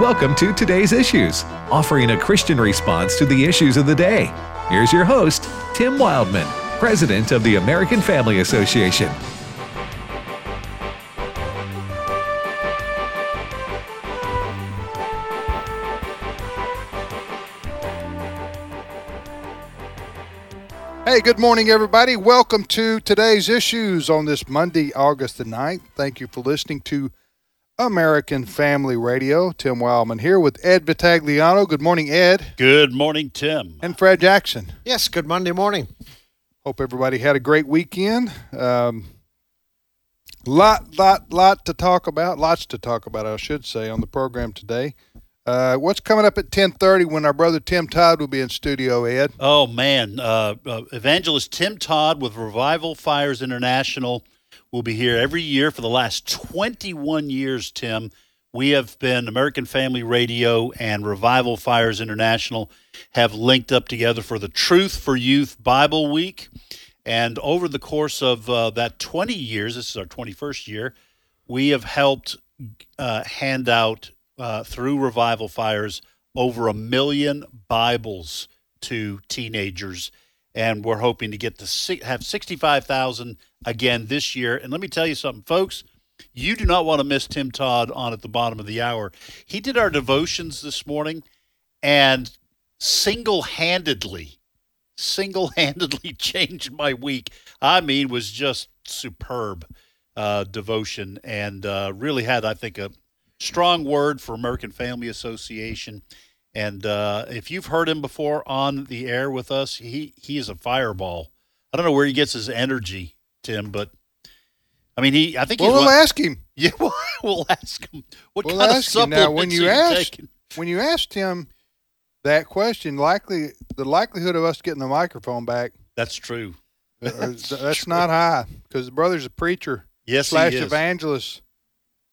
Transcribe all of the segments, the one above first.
Welcome to today's issues, offering a Christian response to the issues of the day. Here's your host, Tim Wildmon, President of the American Family Association. Hey, good morning, everybody. Welcome to today's issues on this Monday, August the 9th. Thank you for listening to American Family Radio. Tim Wildmon here with Ed Vitagliano. Good morning, Ed. Good morning, Tim. And Fred Jackson. Yes, good Monday morning. Hope everybody had a great weekend. Um, lot, lot, lot to talk about. Lots to talk about, I should say, on the program today. Uh, what's coming up at 10:30 when our brother Tim Todd will be in studio, Ed? Oh man, uh, uh, evangelist Tim Todd with Revival Fires International will be here every year for the last 21 years, Tim. We have been American Family Radio and Revival Fires International have linked up together for the Truth for Youth Bible Week. And over the course of uh, that 20 years, this is our 21st year, we have helped uh, hand out uh, through Revival Fires over a million Bibles to teenagers. And we're hoping to get to have 65,000 again this year. And let me tell you something, folks. You do not want to miss Tim Todd on at the bottom of the hour. He did our devotions this morning and single handedly, single handedly changed my week. I mean, was just superb uh, devotion and uh, really had, I think, a strong word for American Family Association. And uh, if you've heard him before on the air with us, he, he is a fireball. I don't know where he gets his energy Tim, but I mean, he. I think well, we'll ask him. Yeah, we'll, we'll ask him. What we'll kind of supplements now, when you ask, taking? When you asked him that question, likely the likelihood of us getting the microphone back. That's true. Uh, that's, that's not high because the brother's a preacher. Yes, slash evangelist.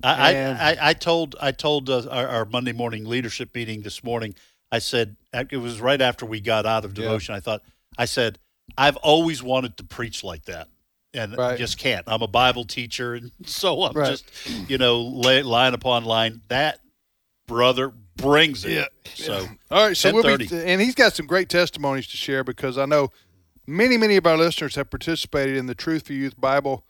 I, I, I, I told I told uh, our, our, Monday morning leadership meeting this morning. I said it was right after we got out of devotion. Yeah. I thought I said I've always wanted to preach like that and right. just can't. I'm a Bible teacher, and so I'm right. just, you know, lay, line upon line. That brother brings it. Yeah. So all right, so we'll be, and he's got some great testimonies to share because I know many, many of our listeners have participated in the Truth for Youth Bible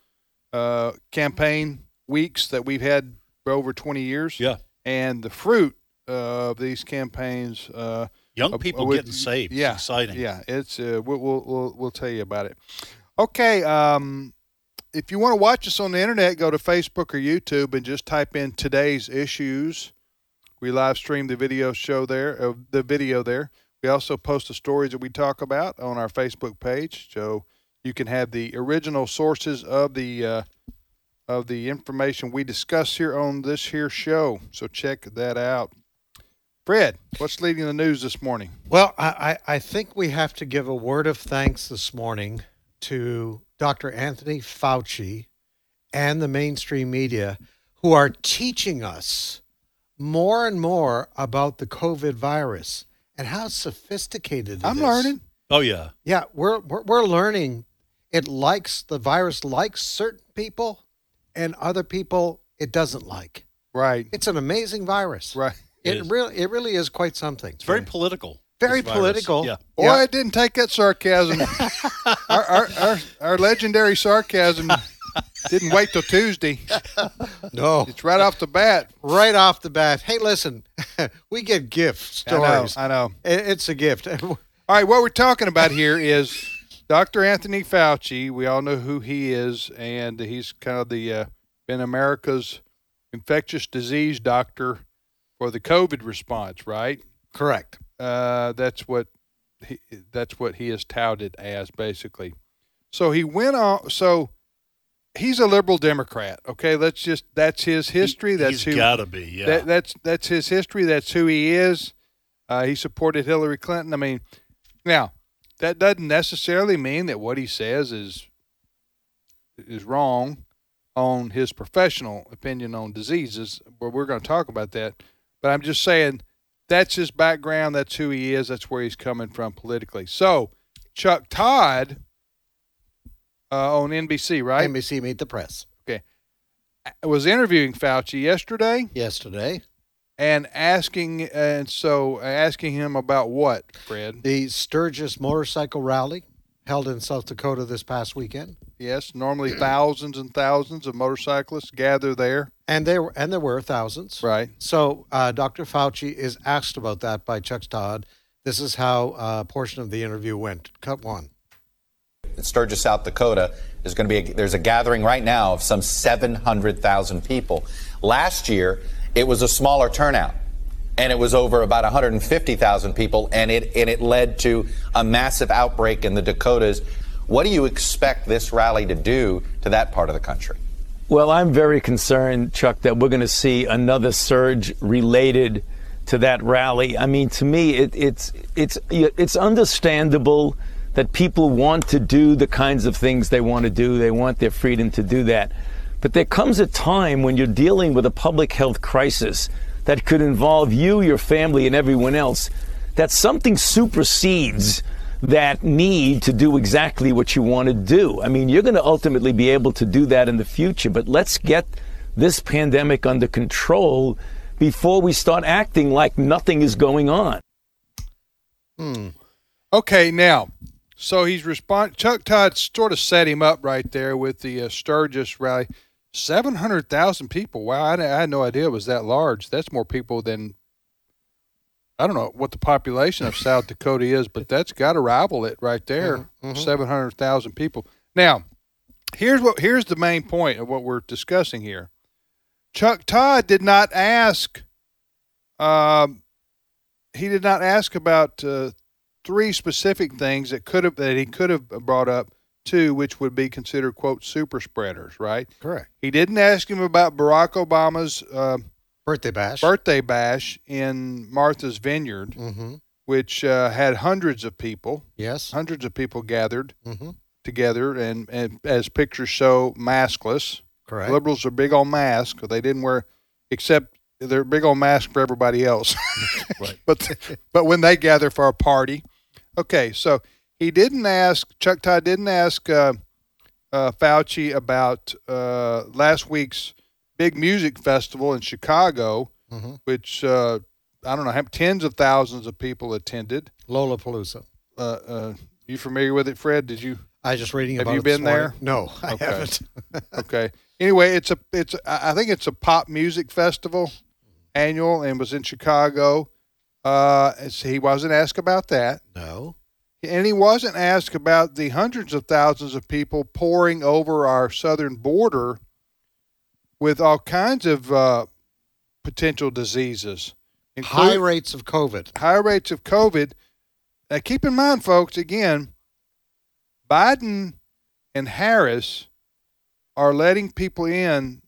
uh, campaign weeks that we've had for over 20 years. Yeah, and the fruit of these campaigns. Uh, Young people with, getting saved. Yeah, it's exciting. Yeah, it's uh, we'll, we'll we'll tell you about it. Okay. Um, if you want to watch us on the internet, go to Facebook or YouTube and just type in today's issues. We live stream the video show there, uh, the video there. We also post the stories that we talk about on our Facebook page, so you can have the original sources of the uh, of the information we discuss here on this here show. So check that out. Fred, what's leading the news this morning? Well, I, I think we have to give a word of thanks this morning to Dr. Anthony Fauci and the mainstream media who are teaching us more and more about the COVID virus and how sophisticated it I'm is. learning. Oh yeah. Yeah, we're, we're we're learning it likes the virus likes certain people and other people it doesn't like. Right. It's an amazing virus. Right. It, it really it really is quite something. It's very political very political. Yeah. Boy, yeah. I didn't take that sarcasm. our, our, our, our, legendary sarcasm didn't wait till Tuesday. No. It's right off the bat. Right off the bat. Hey, listen, we get gift stories. I know. I know. It's a gift. all right, what we're talking about here is Dr. Anthony Fauci. We all know who he is, and he's kind of the uh, been America's infectious disease doctor for the COVID response, right? Correct. Uh, that's what he, that's what he is touted as basically. So he went on. So he's a liberal Democrat. Okay, let's just that's his history. That's he's who gotta be. Yeah, that, that's that's his history. That's who he is. Uh, he supported Hillary Clinton. I mean, now that doesn't necessarily mean that what he says is is wrong on his professional opinion on diseases. But we're going to talk about that. But I'm just saying that's his background. That's who he is. That's where he's coming from politically. So, Chuck Todd uh, on NBC, right? NBC Meet the Press. Okay. I was interviewing Fauci yesterday Yesterday, and asking, and so asking him about what, Fred? the Sturgis motorcycle rally held in South Dakota this past weekend, Yes, normally thousands and thousands of motorcyclists gather there. And there were and there were thousands. Right. So uh, Dr. Fauci is asked about that by Chuck Todd. This is how uh, a portion of the interview went. Cut one. in Sturgis, South Dakota, there's going to be a, there's a gathering right now of some 700,000 people. Last year, it was a smaller turnout, and it was over about 150,000 people, and it and it led to a massive outbreak in the Dakotas. What do you expect this rally to do to that part of the country? Well, I'm very concerned, Chuck, that we're going to see another surge related to that rally. I mean, to me, it, it's it's it's understandable that people want to do the kinds of things they want to do. They want their freedom to do that. But there comes a time when you're dealing with a public health crisis that could involve you, your family, and everyone else, that something supersedes that need to do exactly what you want to do. I mean, you're going to ultimately be able to do that in the future, but let's get this pandemic under control before we start acting like nothing is going on. Hmm. Okay, now, so he's respond. Chuck Todd sort of set him up right there with the uh, Sturgis rally. Seven hundred thousand people. Wow, I, I had no idea it was that large. That's more people than I don't know what the population of South Dakota is, but that's got to rival it right there. hundred thousand people. Now, here's what here's the main point of what we're discussing here. Chuck Todd did not ask. Um, he did not ask about uh, three specific things that could have that he could have brought up. Two, which would be considered quote super spreaders, right? Correct. He didn't ask him about Barack Obama's uh, Birthday bash. birthday bash in Martha's Vineyard, mm-hmm. which uh, had hundreds of people, Yes. hundreds of people gathered Mm-hmm. together, and, and as pictures show, maskless. Correct. Liberals are big on masks. They didn't wear, except they're big on masks for everybody else. Right. but but when they gather for a party, okay. So he didn't ask. Chuck Todd didn't ask uh, uh, Fauci about uh, last week's big music festival in Chicago, Mhm. which uh, I don't know, have tens of thousands of people attended. Lollapalooza. Uh, uh, you familiar with it, Fred? Did you? I was just reading Have about you it this been there? No, I Okay. haven't. Okay. Anyway, it's a it's I I think it's a pop music festival annual and was in Chicago. Uh, it's- he wasn't asked about that, no. and he wasn't asked about the hundreds of thousands of people pouring over our southern border with all kinds of uh, potential diseases, High rates of COVID. high rates of COVID. Now, keep in mind, folks, again, Biden and Harris are letting people in.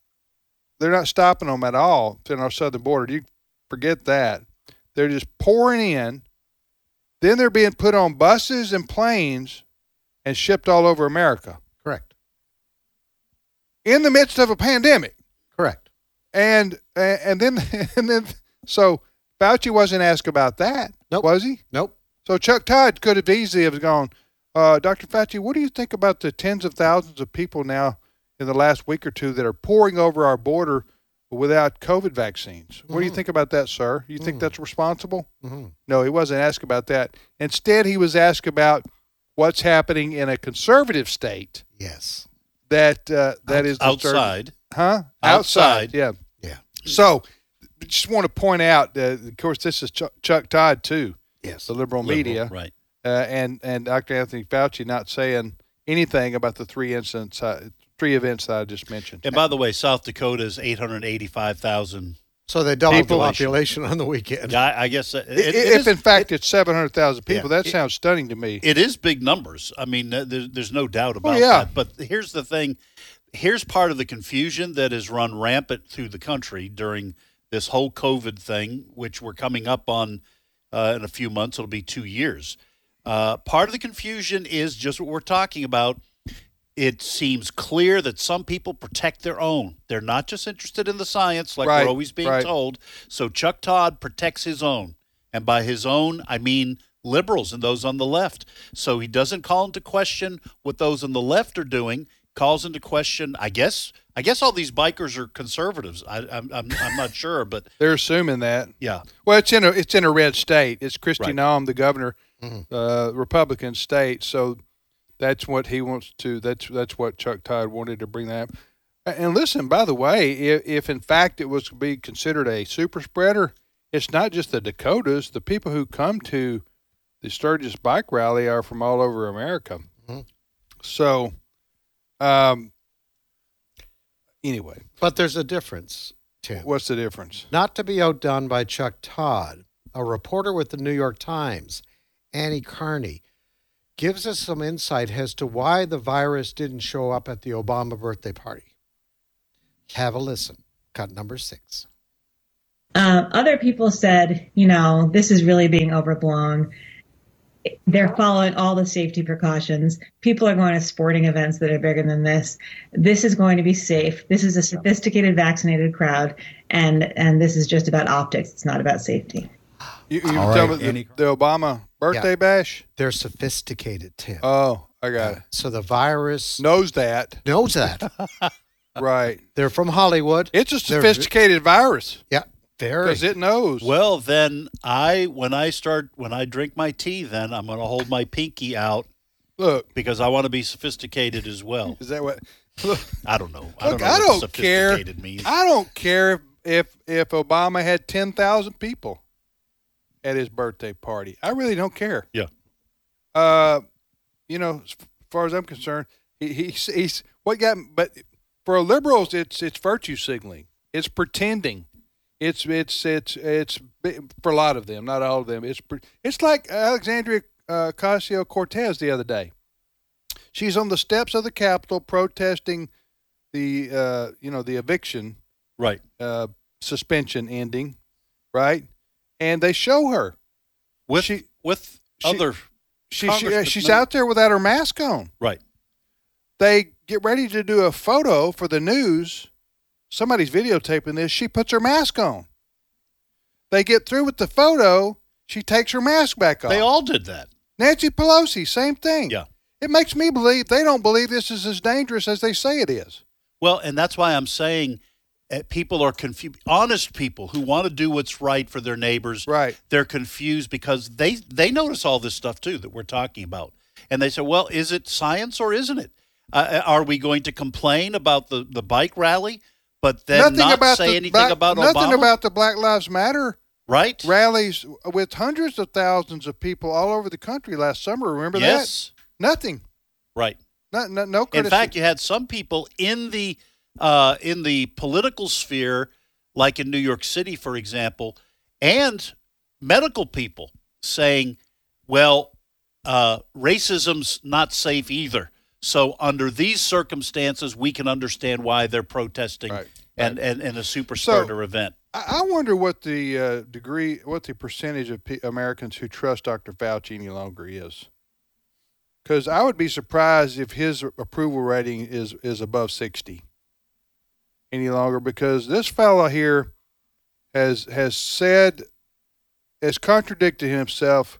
They're not stopping them at all in our southern border. You forget that. They're just pouring in. Then they're being put on buses and planes and shipped all over America Correct. in the midst of a pandemic. And and then and then so Fauci wasn't asked about that, Nope. was he? Nope. So Chuck Todd could have easily have gone, uh, Dr. Fauci, what do you think about the tens of thousands of people now in the last week or two that are pouring over our border without COVID vaccines? What do you think about that, sir? You think that's responsible? Mm-hmm. No, he wasn't asked about that. Instead, he was asked about what's happening in a conservative state Yes. that uh, that is disturbing- outside. huh? Outside. yeah. Yeah. So, just want to point out, uh, of course, this is Chuck, Chuck Todd too, Yes. the liberal, Liberal, media, right? uh, and and Dr. Anthony Fauci not saying anything about the three incidents, uh, three events that I just mentioned. And by the way, South Dakota is eight hundred eighty-five thousand. So they doubled the Population. population on the weekend. Yeah, I, I guess it, it- if is- in fact it's seven hundred thousand people, Yeah. that sounds stunning to me. it is big numbers. I mean, uh, there, there's no doubt about Oh, yeah. that. But here's the thing: here's part of the confusion that has run rampant through the country during this whole COVID thing, which we're coming up on uh, in a few months. It'll be two years. Uh, part of the confusion is just what we're talking about. It seems clear that some people protect their own. They're not just interested in the science, like Right, we're always being right. told. So Chuck Todd protects his own. And by his own, I mean liberals and those on the left. So he doesn't call into question what those on the left are doing, calls into question, I guess, I I guess all these bikers are conservatives. I, I'm, I'm I'm not sure, but They're assuming that. yeah, Well, it's in a it's in a red state. It's Kristi Right. Noem, the governor, Mhm. uh, Republican state. So that's what he wants to. That's that's what Chuck Todd wanted to bring that. And listen, by the way, if, if in fact it was to be considered a super spreader, it's not just the Dakotas. The people who come to the Sturgis Bike Rally are from all over America. Mhm. So, um, anyway, But there's a difference, Tim. what's the difference? Not to be outdone by Chuck Todd, a reporter with the New York Times, Annie Karni, gives us some insight as to why the virus didn't show up at the Obama birthday party. Have a listen. Cut number six. Um, other people said, you know, this is really being overblown. They're following all the safety precautions. People are going to sporting events that are bigger than this. This is going to be safe. This is a sophisticated, vaccinated crowd, and and this is just about optics. It's not about safety. You, you All tell right, me the, the Obama birthday Yeah. bash? They're sophisticated, Tim. Oh, I got it. so the virus Knows that, knows that. right? They're from Hollywood. It's a They're- sophisticated virus Yeah, very. because it knows. Well, then I when I start when I drink my tea, then I'm going to hold my pinky out Look, because I want to be sophisticated as well. is that what? Look, I don't know. I look don't know I what don't care. sophisticated means. I don't care if if, if Obama had ten thousand people at his birthday party. I really don't care. Yeah. Uh, you know, as far as I'm concerned, he, he's he's what got. But for liberals, it's it's virtue signaling. It's pretending. It's it's it's it's for a lot of them, not all of them. It's it's like Alexandria uh, Ocasio Cortez the other day. She's on the steps of the Capitol protesting the uh, you know the eviction right. uh, suspension ending, right? And they show her. With She- with she- other She, she Congressman- she's out there without her mask on. right. They get ready to do a photo for the news. Somebody's videotaping this. She puts her mask on. They get through with the photo. She takes her mask back off. They all did that. Nancy Pelosi, same thing. Yeah. It makes me believe they don't believe this is as dangerous as they say it is. Well, and that's why I'm saying uh, people are confused. Honest people who want to do what's right for their neighbors, Right. they're confused because they they notice all this stuff too that we're talking about, and they say, "Well, is it science or isn't it? Uh, are we going to complain about the the bike rally, but then nothing not about say the anything black- about nothing Obama? about the Black Lives Matter right? rallies with hundreds of thousands of people all over the country last summer. Remember yes, that? Nothing. right. No, no, no In criticism. fact, you had some people in the uh, in the political sphere, like in New York City, for example, and medical people saying, "Well, uh, racism's not safe either." So, under these circumstances, we can understand why they're protesting Right, and, and and a super So- spreader event. I, wonder what the uh, degree, what the percentage of pe- Americans who trust Dr. Fauci any longer is. Because I would be surprised if his approval rating is is above sixty any longer. Because this fellow here has has said, has contradicted himself.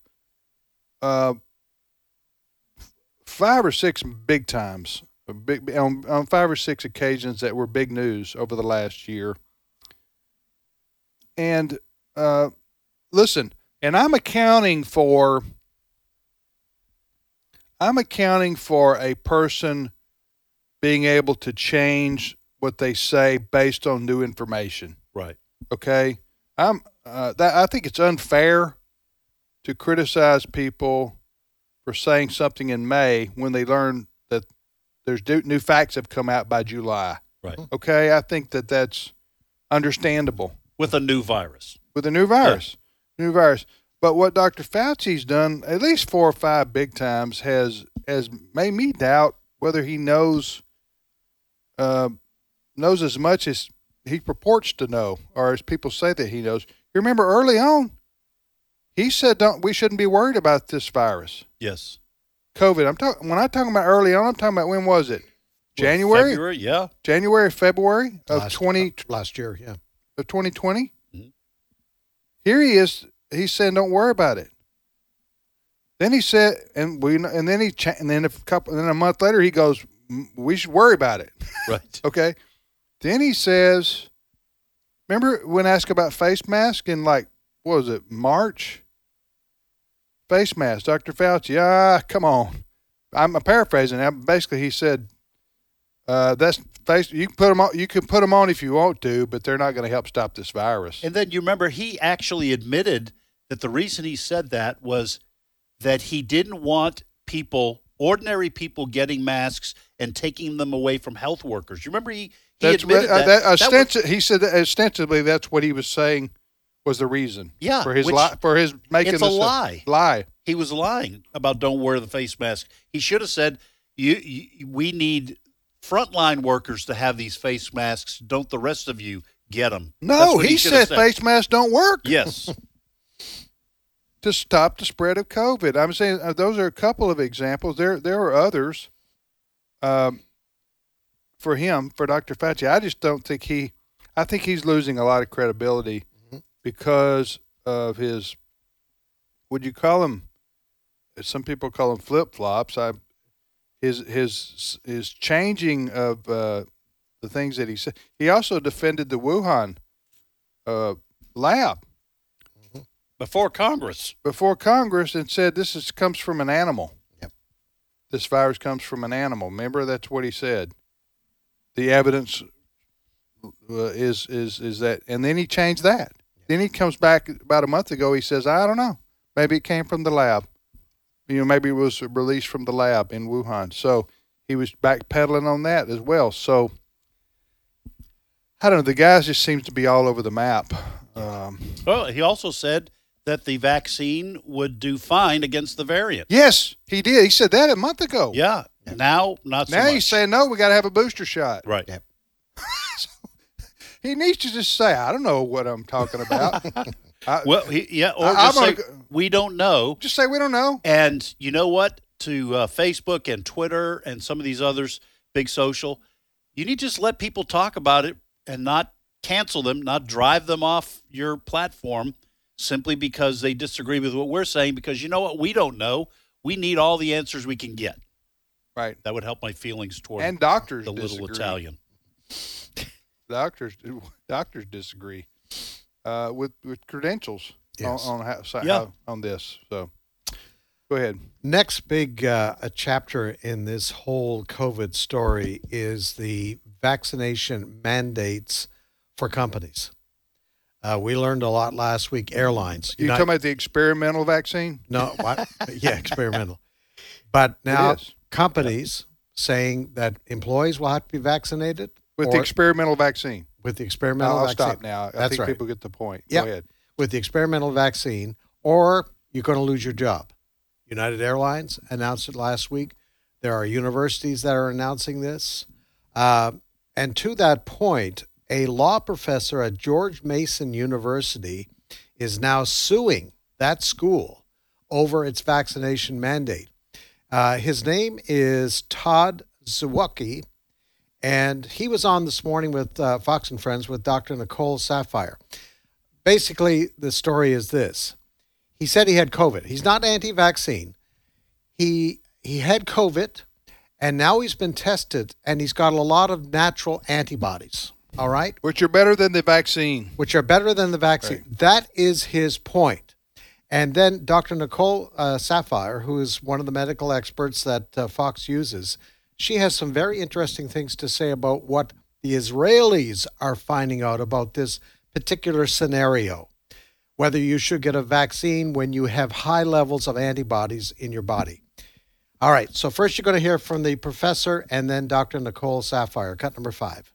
Uh, five or six big times, big on, on five or six occasions that were big news over the last year. And uh, listen, and I'm accounting for I'm accounting for a person being able to change what they say based on new information. Right. Okay, I'm uh, that I think it's unfair to criticize people for saying something in May when they learn that there's new, new facts have come out by July. Right. Okay, I think that that's understandable With a new virus. with a new virus, new virus. But what Dr. Fauci's done, at least four or five big times, has has made me doubt whether he knows uh, knows as much as he purports to know, or as people say that he knows. You remember early on, he said, "Don't we shouldn't be worried about this virus, Yes. COVID." I'm talking when I'm talking about early on. I'm talking about when was it? January, February. Yeah. January, February of Last- twenty last year, yeah. of 2020. Mhm. Here he is. He's saying, "Don't worry about it." Then he said, and we, and then he, cha- and then a couple, and then a month later, he goes, "Mm, "We should worry about it." Right. okay, Then he says, remember when asked about face mask in like, what was it, March? Face mask, Dr. Fauci. Ah, come on. I'm paraphrasing. Basically, he said, uh, that's face. You can put them on. You can put them on if you want to, but they're not going to help stop this virus. And then you remember he actually admitted that the reason he said that was that he didn't want people, ordinary people, getting masks and taking them away from health workers. You remember he he That's admitted uh, that. that- That was- he said that ostensibly that's what he was saying was the reason. Yeah, for his which- li- for his making it's a lie. lie. he was lying about don't wear the face mask. He should have said, "You, you we need frontline workers to have these face masks. Don't the rest of you get them?" No, he, said, face masks don't work Yes, to stop the spread of COVID. I'm saying uh, those are a couple of examples. There there are others. Um, for him, for Dr. Fauci, I just don't think he. I think he's losing a lot of credibility because of his. Would you call him? Some people call him flip flops. I, his his his changing of uh, the things that he said. He also defended the Wuhan uh, lab before Congress. before Congress and said this is comes from an animal. Yep. This virus comes from an animal. Remember, that's what he said. The evidence uh, is is is that, and then he changed that. Then he comes back about a month ago. He says, "I don't know. Maybe it came from the lab. You know, maybe it was released from the lab in Wuhan." So he was backpedaling on that as well. So I don't know. The guys just seems to be all over the map. Um, Well, he also said that the vaccine would do fine against the variant. yes, he did. He said that a month ago. Yeah. Now, not so Now much. he's saying no. We got to have a booster shot. right. He needs to just say, "I don't know what I'm talking about." I, Well, he, yeah, or I- say, gonna we don't know. just say we don't know. And you know what? To uh, Facebook and Twitter and some of these others, big social, you need to just let people talk about it and not cancel them, not drive them off your platform simply because they disagree with what we're saying. Because you know what? We don't know. We need all the answers we can get. Right. That would help my feelings toward And doctors the little. Italian. Doctors doctors disagree uh, with with credentials Yes. on on, how, so Yeah. how- on this. So go ahead. Next big uh, a chapter in this whole COVID story is the vaccination mandates for companies. Uh, we learned a lot last week. Airlines. You Unite- talking about the experimental vaccine? No, what? yeah, experimental. But now is. companies saying that employees will have to be vaccinated With the experimental vaccine. with the experimental I'll vaccine. stop now. I That's think right. people get the point. Yep. Go ahead. With the experimental vaccine, or you're going to lose your job. United Airlines announced it last week. There are universities that are announcing this. Uh, and to that point, a law professor at George Mason University is now suing that school over its vaccination mandate. Uh, his name is Todd Zywicki, and he was on this morning with uh, Fox and Friends with Dr. Nicole Saphier. Basically, the story is this: he said he had COVID. He's not anti-vaccine. He he had COVID, and now he's been tested, and he's got a lot of natural antibodies. All right, Which are better than the vaccine. which are better than the vaccine. That is his point. And then Dr. Nicole uh, Saphier, who is one of the medical experts that uh, Fox uses, she has some very interesting things to say about what the Israelis are finding out about this particular scenario. Whether you should get a vaccine when you have high levels of antibodies in your body. All right, so first you're going to hear from the professor and then Dr. Nicole Saphier, cut number five.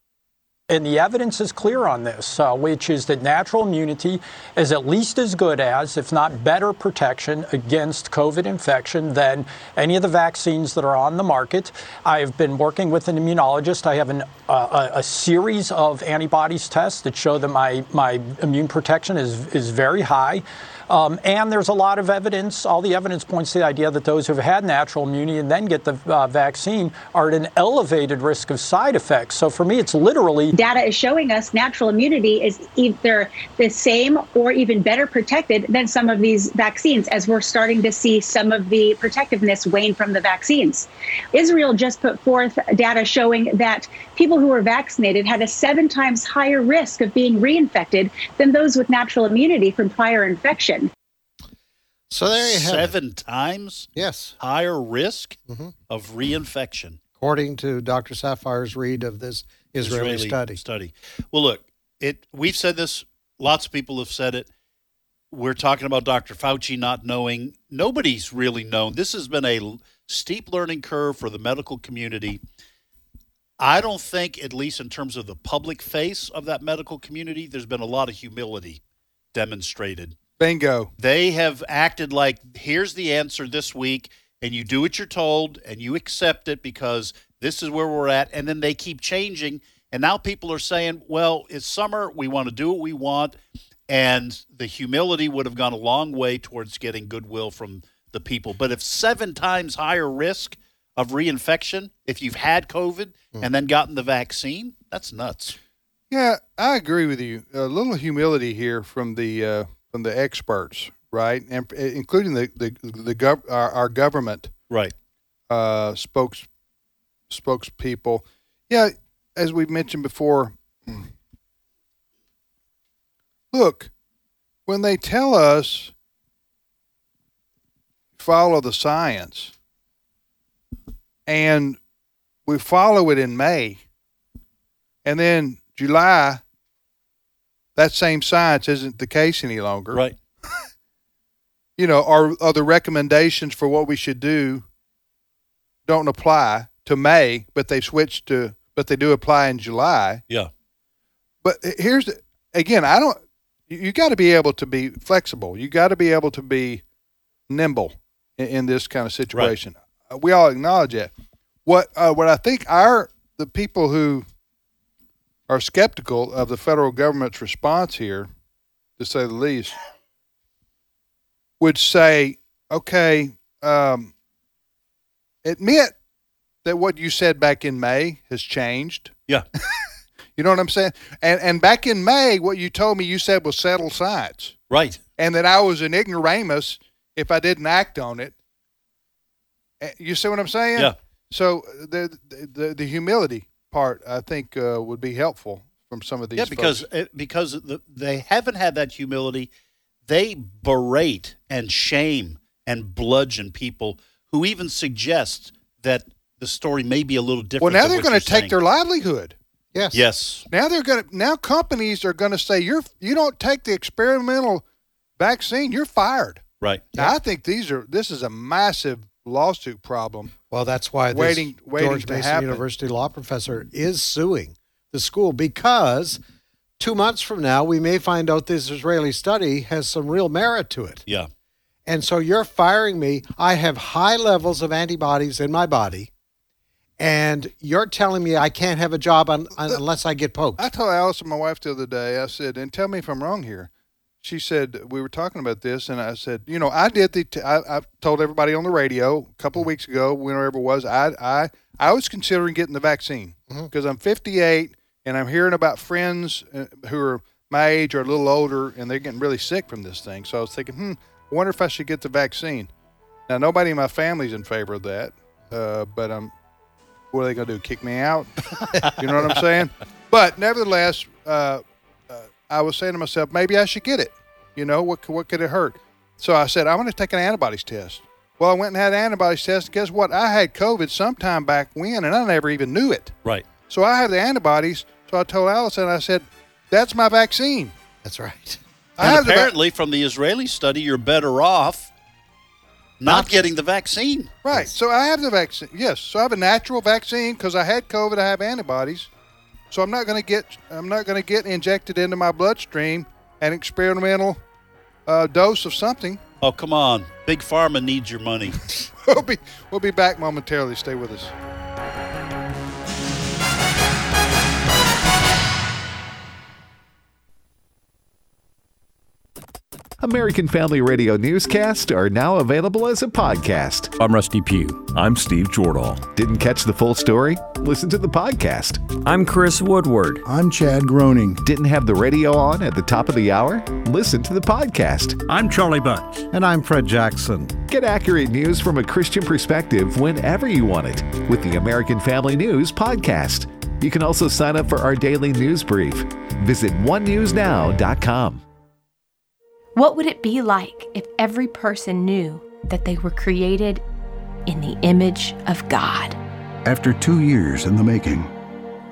And the evidence is clear on this, uh, which is that natural immunity is at least as good as, if not better, protection against COVID infection than any of the vaccines that are on the market. I've been working with an immunologist. I have an, uh, a, a series of antibodies tests that show that my, my immune protection is, is very high. Um, and there's a lot of evidence, all the evidence points to the idea that those who've had natural immunity and then get the uh, vaccine are at an elevated risk of side effects. So for me, it's literally. Data is showing us natural immunity is either the same or even better protected than some of these vaccines, as we're starting to see some of the protectiveness wane from the vaccines. Israel just put forth data showing that people who were vaccinated had a seven times higher risk of being reinfected than those with natural immunity from prior infection. So there you have Seven it. times Yes, higher risk Mhm. of reinfection. according to Dr. Saphier's read of this Israeli, study. Study. Well, look, it. We've said this. Lots of people have said it. We're talking about Dr. Fauci not knowing. Nobody's really known. This has been a l- steep learning curve for the medical community. I don't think, at least in terms of the public face of that medical community, there's been a lot of humility demonstrated. Bingo. They have acted like here's the answer this week, and you do what you're told, and you accept it because this is where we're at. And then they keep changing. And now people are saying, well, it's summer. We want to do what we want. And the humility would have gone a long way towards getting goodwill from the people. But if seven times higher risk of reinfection, if you've had COVID and then gotten the vaccine, that's nuts. Yeah, I agree with you. A little humility here from the uh, from the experts, right, and uh, including the the the gov- our, our government Right. uh, spokes spokespeople. Yeah, as we mentioned before, look when they tell us follow the science, and we follow it in May, and then July, that same science isn't the case any longer Right. you know, are, are the recommendations for what we should do don't apply to May, but they switched to, but they do apply in July. Yeah. But here's the, again, I don't. You, you got to be able to be flexible. You got to be able to be nimble in, in this kind of situation. Uh, We all acknowledge that. What uh, what I think our the people who are skeptical of the federal government's response here, to say the least, would say, okay, um, admit that what you said back in May has changed. Yeah. You know what I'm saying? And and back in May, what you told me you said was settled science, Right. and that I was an ignoramus if I didn't act on it. Eh, You see what I'm saying? Yeah. So the the the humility part, I think, uh, would be helpful from some of these. Yeah, because folks. it, because the, they haven't had that humility. They berate and shame and bludgeon people who even suggest that the story may be a little different. well, now they're going to take saying. their livelihood. Yes. yes, Now they're going to now companies are going to say you're you don't take the experimental vaccine, you're fired. right. Now I think these are this is a massive lawsuit problem. Well, that's why this Waiting- waiting George Mason happen. University law professor is suing the school because two months from now we may find out this Israeli study has some real merit to it. Yeah, And so you're firing me. I have high levels of antibodies in my body, and you're telling me I can't have a job un- un- unless I get poked. I told Allison, my wife, the other day, I said, and tell me if I'm wrong here. She said, we were talking about this, and I said, you know, I did the, t- I, I told everybody on the radio a couple of weeks ago, whenever it was, I, I, I was considering getting the vaccine because I'm 58 and I'm hearing about friends uh, who are my age or a little older and they're getting really sick from this thing. So I was thinking, hmm, I wonder if I should get the vaccine. Now, nobody in my family's in favor of that, uh, but I'm, what are they going to do? Kick me out? you know what I'm saying? But nevertheless, uh, I was saying to myself, maybe I should get it. You know, what, what could it hurt? So I said, I'm going to take an antibodies test. Well, I went and had an antibodies test. And guess what? I had COVID sometime back when, and I never even knew it. right. So I have the antibodies. So I told Allison, I said, that's my vaccine. That's right. I And have the va- apparently, from the Israeli study, you're better off not getting the vaccine. Right. So I have the vaccine. Yes. So I have a natural vaccine because I had COVID. I have antibodies. So I'm not going to get I'm not going to get injected into my bloodstream an experimental uh, dose of something. Oh, come on. Big Pharma needs your money. We'll be we'll be back momentarily. Stay with us. American Family Radio newscasts are now available as a podcast. I'm Rusty Pugh. I'm Steve Jordahl. Didn't catch the full story? Listen to the podcast. I'm Chris Woodward. I'm Chad Groening. Didn't have the radio on at the top of the hour? Listen to the podcast. I'm Charlie Bunch. And I'm Fred Jackson. Get accurate news from a Christian perspective whenever you want it with the American Family News podcast. You can also sign up for our daily news brief. Visit onenewsnow.com. What would it be like if every person knew that they were created in the image of God? After two years in the making,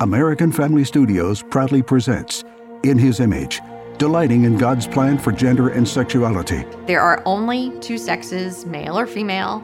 American Family Studios proudly presents In His Image, delighting in God's plan for gender and sexuality. There are only two sexes, male or female.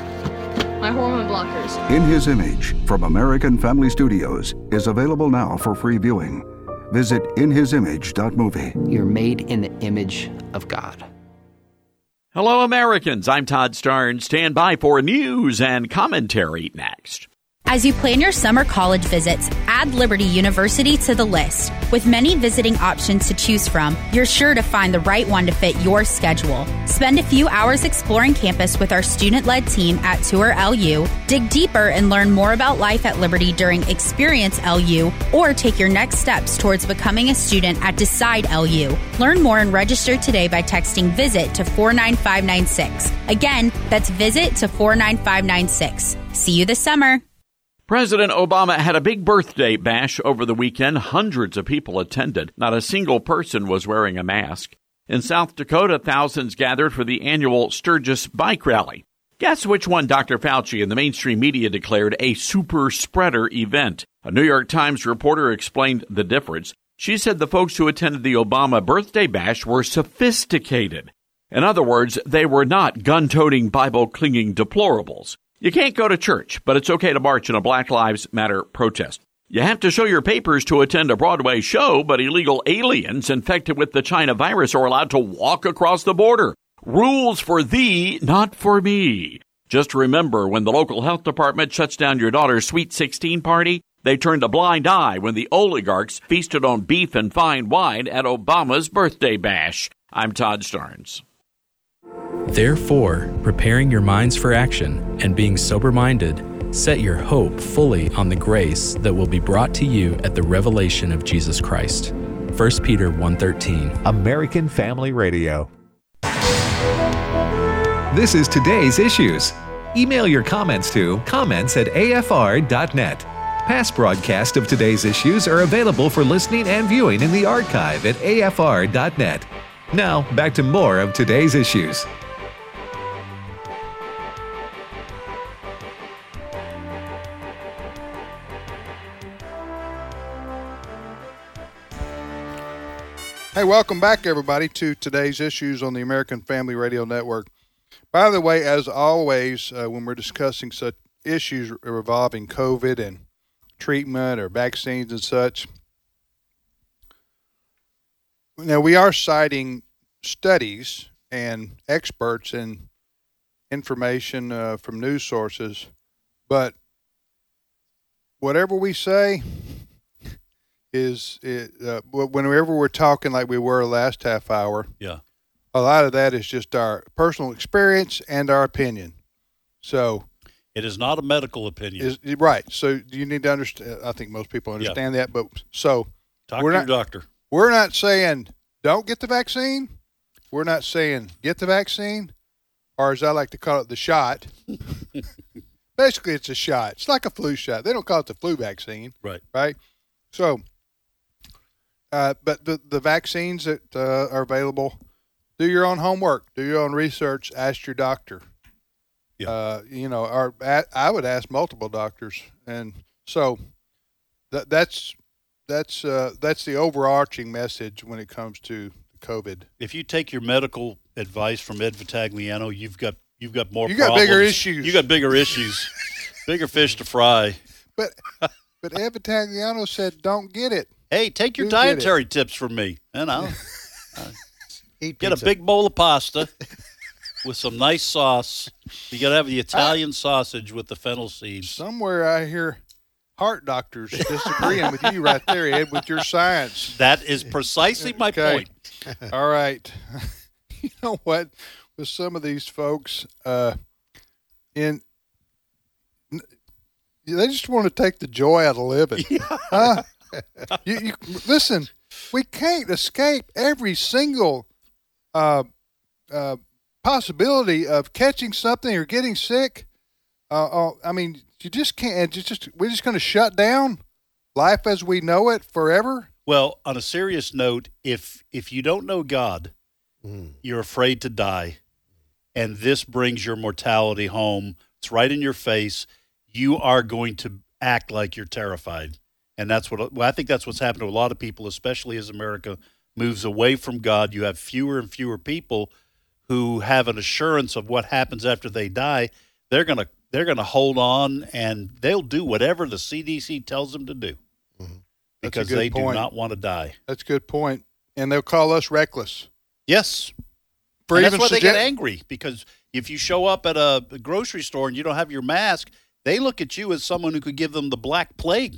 my hormone blockers. In His Image from American Family Studios is available now for free viewing. Visit inhisimage.movie. You're made in the image of God. Hello, Americans. I'm Todd Starnes. Stand by for news and commentary next. As you plan your summer college visits, add Liberty University to the list. With many visiting options to choose from, you're sure to find the right one to fit your schedule. Spend a few hours exploring campus with our student led team at Tour LU, dig deeper and learn more about life at Liberty during Experience LU, or take your next steps towards becoming a student at Decide LU. Learn more and register today by texting VISIT to 49596. Again, that's VISIT to 49596. See you this summer. President Obama had a big birthday bash over the weekend. Hundreds of people attended. Not a single person was wearing a mask. In South Dakota, thousands gathered for the annual Sturgis Bike Rally. Guess which one Dr. Fauci and the mainstream media declared a super spreader event? A New York Times reporter explained the difference. She said the folks who attended the Obama birthday bash were sophisticated. In other words, they were not gun toting, Bible clinging deplorables. You can't go to church, but it's okay to march in a Black Lives Matter protest. You have to show your papers to attend a Broadway show, but illegal aliens infected with the China virus are allowed to walk across the border. Rules for thee, not for me. Just remember when the local health department shuts down your daughter's Sweet 16 party, they turned a blind eye when the oligarchs feasted on beef and fine wine at Obama's birthday bash. I'm Todd Starnes. Therefore, preparing your minds for action and being sober minded, set your hope fully on the grace that will be brought to you at the revelation of Jesus Christ. 1 Peter 1:13 American Family Radio. This is today's issues. Email your comments to comments at afr.net. Past broadcasts of today's issues are available for listening and viewing in the archive at afr.net. Now, back to more of today's issues. Hey, welcome back, everybody, to today's issues on the American Family Radio Network. By the way, as always, uh, when we're discussing such issues involving COVID and treatment or vaccines and such, now we are citing studies and experts and information uh, from news sources, but whatever we say, is it, uh, whenever we're talking like we were last half hour. Yeah. A lot of that is just our personal experience and our opinion. So it is not a medical opinion. Is right. So you need to understand. I think most people understand yeah. that. But so talk we're to not, your doctor. We're not saying don't get the vaccine. We're not saying get the vaccine, or as I like to call it, the shot. Basically, it's a shot. It's like a flu shot. They don't call it the flu vaccine. Right. Right. So uh, but the, the vaccines that uh, are available, do your own homework, do your own research, ask your doctor. Yeah. Uh, you know, or I would ask multiple doctors, and so that that's that's uh, that's the overarching message when it comes to COVID. If you take your medical advice from Ed Vitagliano, you've got you've got more. You got bigger issues. You got bigger issues, bigger fish to fry. But but Ed Vitagliano said, "Don't get it." Hey, take your dietary tips from me, and I'll Eat get a big bowl of pasta with some nice sauce. You got to have the Italian sausage with the fennel seeds. Somewhere I hear heart doctors disagreeing with you right there, Ed, with your science. That is precisely my Okay. point. All right. you know what? With some of these folks, uh, in they just want to take the joy out of living. Huh? you, you, listen, we can't escape every single uh, uh, possibility of catching something or getting sick. Uh, uh, I mean, you just can't. You just we're just going to shut down life as we know it forever. Well, on a serious note, if if you don't know God, Mm. you're afraid to die, and this brings your mortality home. It's right in your face. You are going to act like you're terrified, and that's what well, I think. That's what's happened to a lot of people, especially as America moves away from God. You have fewer and fewer people who have an assurance of what happens after they die. They're gonna they're gonna hold on, and they'll do whatever the CDC tells them to do mm-hmm. a because they do not want to die. That's a good point. And they'll call us reckless. Yes. For And that's why they get angry because if you show up at a grocery store and you don't have your mask, they look at you as someone who could give them the black plague.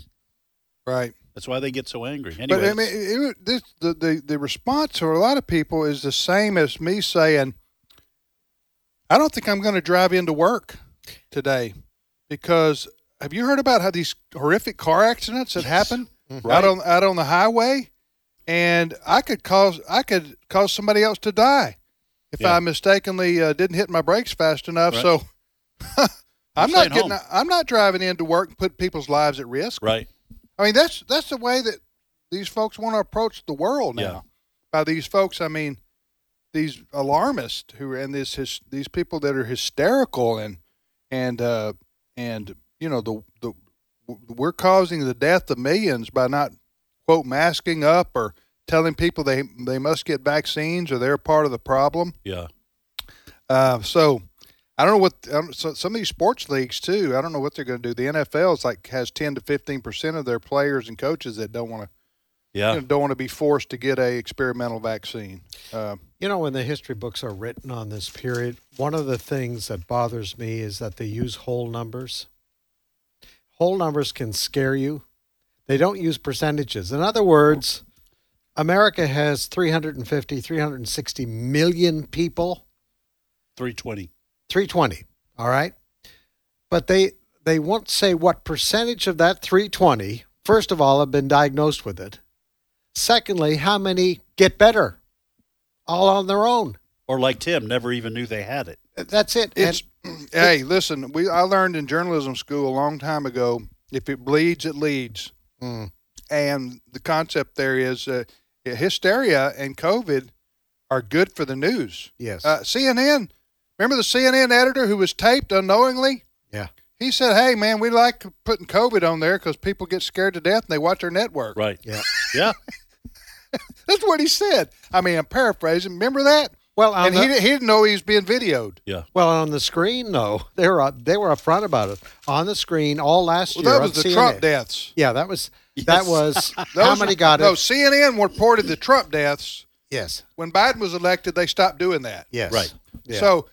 Right. That's why they get so angry. Anyway, But I mean, it- this, the, the the response for a lot of people is the same as me saying, "I don't think I'm going to drive into work today because have you heard about how these horrific car accidents that happen Mm-hmm. out on out on the highway, and I could cause I could cause somebody else to die if Yeah. I mistakenly uh, didn't hit my brakes fast enough. Right. So I'm not getting home. I'm not driving into work and put people's lives at risk. right. I mean, that's that's the way that these folks want to approach the world now. Yeah. By these folks, I mean these alarmists who are and this his, these people that are hysterical and and uh, and you know the the we're causing the death of millions by not quote masking up or telling people they they must get vaccines or they're part of the problem. Yeah. Uh, so I don't know what um, so some of these sports leagues too. I don't know what they're going to do. The NFL is like has ten to fifteen percent of their players and coaches that don't want to Yeah. you know, don't want to be forced to get a experimental vaccine. Uh, You know, when the history books are written on this period, one of the things that bothers me is that they use whole numbers. Whole numbers can scare you. They don't use percentages. In other words, America has 350, 360 million people. 320. 320, all right? But they they won't say what percentage of that 320, first of all, have been diagnosed with it. Secondly, how many get better all on their own. Or like Tim, never even knew they had it. That's it. it's hey, listen, we I learned in journalism school a long time ago. If it bleeds, it leads. Mm. And the concept there is uh, hysteria and COVID are good for the news. Yes. Uh, CNN, remember the CNN editor who was taped unknowingly? Yeah. He said, "Hey, man, we like putting COVID on there because people get scared to death and they watch our network." Right. Yeah. Yeah. That's what he said. I mean, I'm paraphrasing. Remember that? Well, on and he, the- di- he didn't know he was being videoed. Yeah. Well, on the screen, though, they were up, they were upfront about it on the screen all last Well, year. that was the CNN. Trump deaths. Yeah, that was that was how many are- got it? No, CNN reported the Trump deaths. Yes. When Biden was elected, they stopped doing that. Yes. Right. Yeah. So,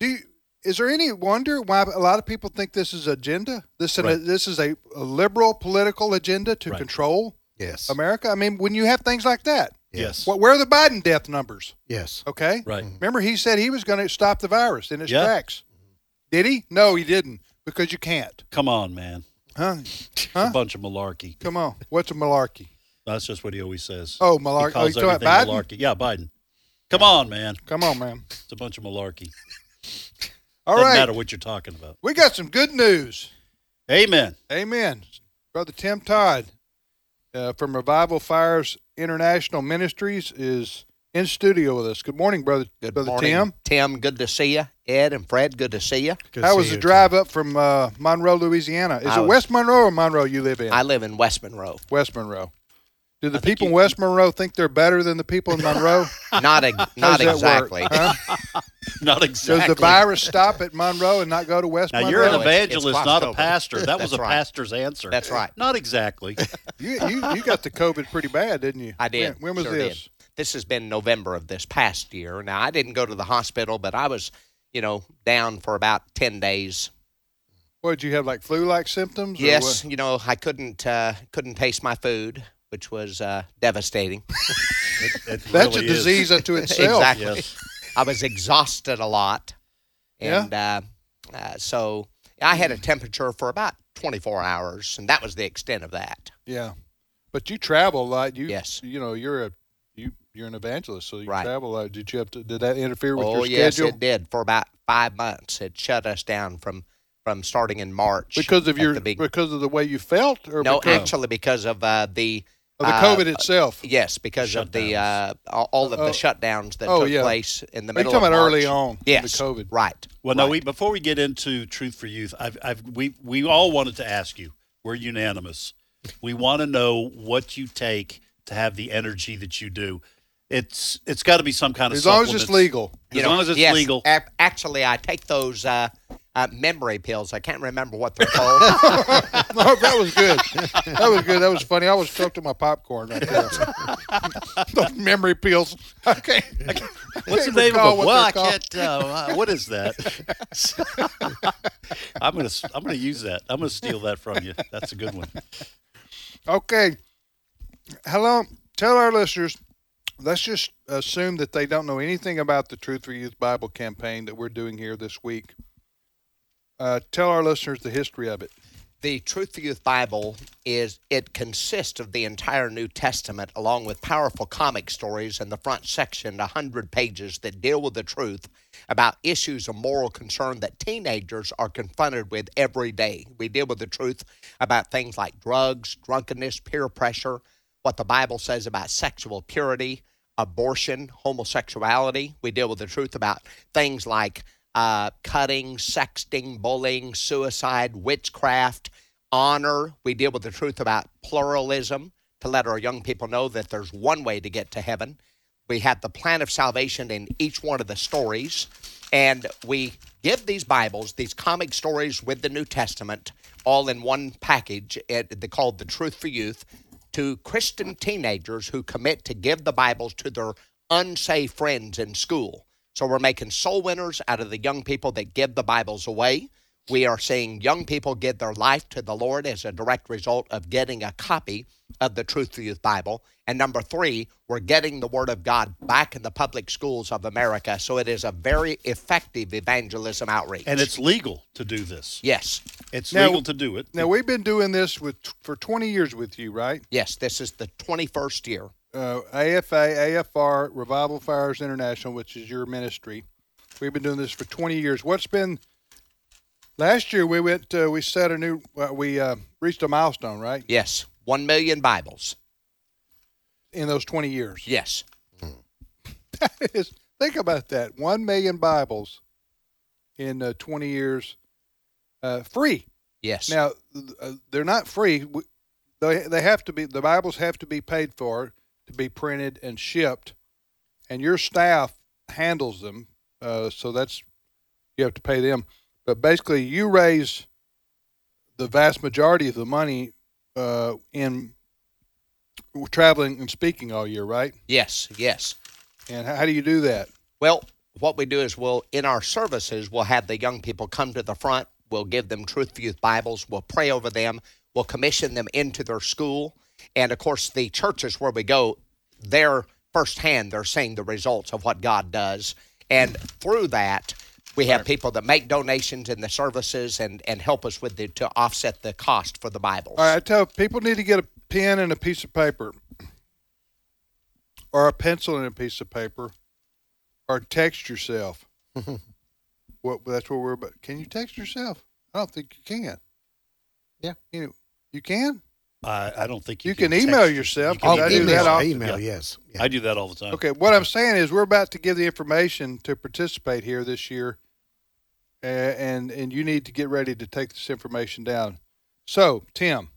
do you, is there any wonder why a lot of people think this is agenda? This is Right. a, this is a, a liberal political agenda to Right. control yes. America. I mean, when you have things like that, Yes. what where are the Biden death numbers? Yes. Okay, Right. Mm-hmm. Mm-hmm. Remember, he said he was going to stop the virus in its Yeah. tracks. Did he? No, he didn't because you can't. Come on, man. Huh? Huh? a bunch of malarkey. Come on. What's a malarkey? That's just what he always says. Oh, He malarkey. Oh, calls talking everything Biden? malarkey. Yeah, Biden. Come on, man. Come on, man. It's a bunch of malarkey. All Doesn't right. matter what you're talking about. We got some good news. Amen. Amen. Brother Tim Todd uh, from Revival Fires International Ministries is in studio with us. Good morning, brother. Good brother morning, Tim. Tim. Good to see you. Ed and Fred, good to see you. How was the drive up from uh, Monroe, Louisiana? Is I it was- West Monroe or Monroe you live in? I live in West Monroe. West Monroe. Do the people in West Monroe think they're better than the people in Monroe? Not ex- How not does work, exactly. huh? Not exactly. Does the virus stop at Monroe and not go to West Now Monroe? you're an it's- it's evangelist, not a pastor. That was a right. pastor's answer. That's right. Not exactly. You, you you got the COVID pretty bad, didn't you? I did. When, when was Sure this? did. This has been November of this past year. Now I didn't go to the hospital, but I was, you know, down for about ten days. What did you have like flu-like symptoms? Yes, what? you know, I couldn't uh, couldn't taste my food, which was uh, devastating. That's a disease unto itself. exactly. I was exhausted a lot, Yeah? and uh, uh, so I had a temperature for about 24 hours, and that was the extent of that. Yeah, but you travel a lot. You Yes. You know, you're a you you're an evangelist, so you Right. travel a lot. Did you have to? Did that interfere with oh your yes, schedule? it did for about five months. It shut us down from from starting in March Because of your the big- because of the way you felt, or no, because actually because of uh, the of the uh, COVID itself. Yes, because of the uh, all all of the Oh. shutdowns that Oh, took yeah. place in the Are you middle talking of about early March. on, the Yes, COVID. right. Well, no. We before we get into Truth for Youth, I've, I've we we all wanted to ask you. We're unanimous. We want to know what you take to have the energy that you do. It's it's got to be some kind of As long as it's legal. As You know, long as it's yes, legal. ac- actually, I take those uh, uh, memory pills. I can't remember what they're called. no, that was good. That was good. That was funny. I was choking my popcorn right there. Those memory pills. Okay. What's the name of it? Well, I can't. Uh, uh, what is that? I'm gonna I'm gonna use that. I'm gonna steal that from you. That's a good one. Okay. Hello. Tell our listeners. Let's just assume that they don't know anything about the Truth for Youth Bible campaign that we're doing here this week. Uh, tell our listeners the history of it. the Truth for Youth Bible is it consists of the entire New Testament along with powerful comic stories in the front section, 100 pages that deal with the truth about issues of moral concern that teenagers are confronted with every day. We deal with the truth about things like drugs, drunkenness, peer pressure, what the Bible says about sexual purity, abortion, homosexuality. We deal with the truth about things like uh, cutting, sexting, bullying, suicide, witchcraft, honor. We deal with the truth about pluralism to let our young people know that there's one way to get to heaven. We have the plan of salvation in each one of the stories, and we give these Bibles, these comic stories with the New Testament, all in one package. It, they called the Truth for Youth to Christian teenagers who commit to give the Bibles to their unsafe friends in school. So we're making soul winners out of the young people that give the Bibles away. We are seeing young people give their life to the Lord as a direct result of getting a copy of the Truth for Youth Bible. And number three, we're getting the Word of God back in the public schools of America. So it is a very effective evangelism outreach. And it's legal to do this. Yes. It's Now- legal to do it. Now we've been doing this with for 20 years with you, right? Yes, this is the 21st year. Uh, AFA, AFR, Revival Fires International, which is your ministry. We've been doing this for 20 years. What's been last year? We went. Uh, we set a new. Uh, we uh, reached a milestone, right? Yes, one million Bibles in those 20 years. Yes. That is, think about that. One million Bibles in uh, 20 years, uh, free. Yes. Now uh, they're not free. We- They they have to be. The Bibles have to be paid for to be printed and shipped, and your staff handles them. Uh, so that's you have to pay them. But basically, you raise the vast majority of the money uh, in traveling and speaking all year, right? Yes, yes. And how, do you do that? Well, what we do is we'll, in our services, we'll have the young people come to the front. We'll give them Truth for Youth Bibles. We'll pray over them. We'll commission them into their school. And of course, the churches where we go, they're firsthand, they're seeing the results of what God does. And through that, we have people that make donations in the services and, and help us with the, to offset the cost for the Bibles. All right, I tell people need to get a pen and a piece of paper, or a pencil and a piece of paper, or text yourself. what that's what we're about. Can you text yourself? I don't think you can. Yeah, you know, you can. I, I don't think you, You can text- email yourself, you can 'cause I do that often. Email, yes. I do that all the time. Okay, what I'm saying is we're about to give the information to participate here this year, uh, and and you need to get ready to take this information down. So, Tim,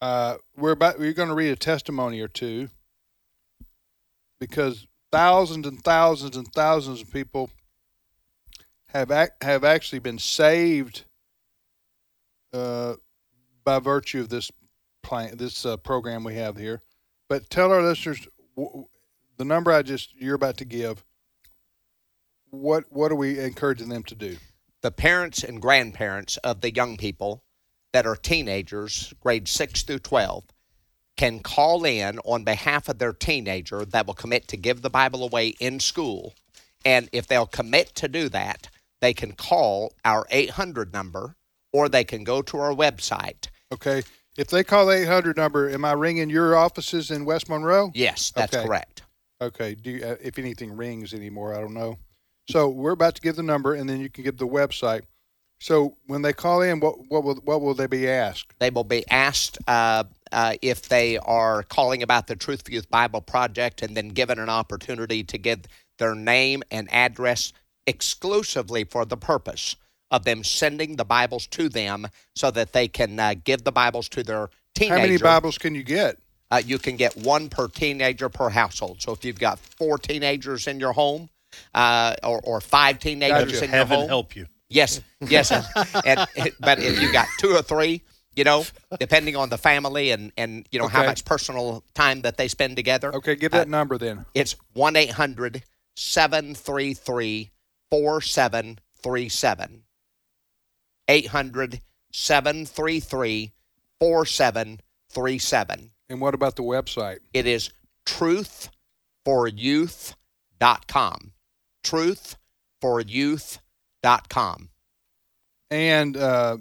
Uh, we're about we're going to read a testimony or two because thousands and thousands and thousands of people have ac- have actually been saved uh, by virtue of this plan, this uh, program we have here. But tell our listeners w- the number I just you're about to give. What what are we encouraging them to do? The parents and grandparents of the young people that are teenagers, grades six through twelve, can call in on behalf of their teenager that will commit to give the Bible away in school. And if they'll commit to do that, they can call our 800 number or they can go to our website. Okay. If they call the 800 number, am I ringing your offices in West Monroe? Yes, that's Okay. correct. Okay. Do you, uh, if anything rings anymore, I don't know. So we're about to give the number, and then you can give the website. So when they call in, what what will what will they be asked? They will be asked uh, uh, if they are calling about the Truth for Youth Bible Project and then given an opportunity to give their name and address exclusively for the purpose of them sending the Bibles to them so that they can uh, give the Bibles to their teenager. How many Bibles can you get? Uh, you can get one per teenager per household. So if you've got four teenagers in your home uh, or, or five teenagers Gotcha. in Heaven your home, help you. Yes, yes. and, and, but if you got two or three, you know, depending on the family and and you know how much personal time that they spend together. Okay, give that number then. It's 1 800 733 4737. 800 733 4737. And what about the website? It is truthforyouth.com. Truthforyouth.com. And uh,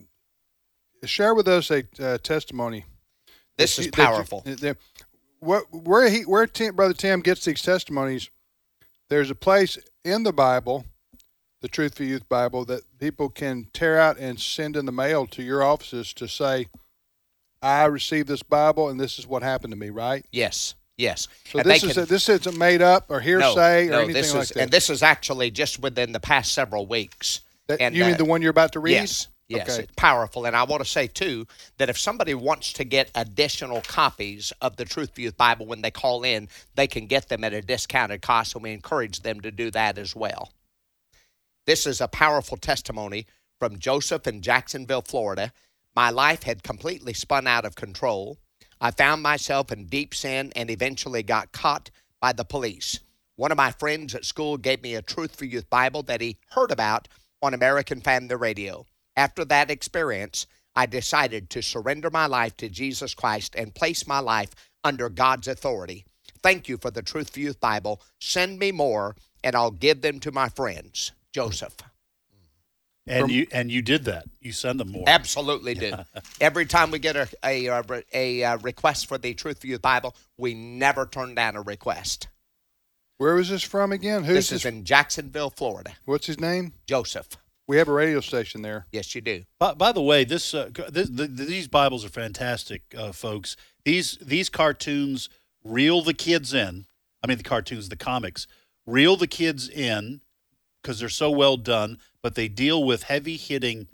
share with us a uh, testimony. This is that powerful. that- what where he where Tim, brother Tim gets these testimonies? There's a place in the Bible, the Truth for Youth Bible, that people can tear out and send in the mail to your offices to say, "I received this Bible, and this is what happened to me." Right? Yes, yes. So And this is a, this isn't made up or hearsay no, or no, anything this like that. And this is actually just within the past several weeks. That- and, you mean uh, the one you're about to read? Yes. Yes, Okay. it's powerful. And I want to say, too, that if somebody wants to get additional copies of the Truth for Youth Bible when they call in, they can get them at a discounted cost, and we encourage them to do that as well. This is a powerful testimony from Joseph in Jacksonville, Florida. My life had completely spun out of control. I found myself in deep sin and eventually got caught by the police. One of my friends at school gave me a Truth for Youth Bible that he heard about on American Family Radio. After that experience, I decided to surrender my life to Jesus Christ and place my life under God's authority. Thank you for the Truth for Youth Bible. Send me more, and I'll give them to my friends. Joseph. And you and you did that. You send them more. Absolutely do. Every time we get a a, a, re- a, uh request for the Truth for Youth Bible, we never turn down a request. Where was this from again? Who's this is in Jacksonville, Florida. What's his name? Joseph. We have a radio station there. Yes, you do. By, by the way, this, uh, this the, these Bibles are fantastic, uh, folks. These these cartoons reel the kids in. I mean, the cartoons, the comics, reel the kids in because they're so well done. But they deal with heavy hitting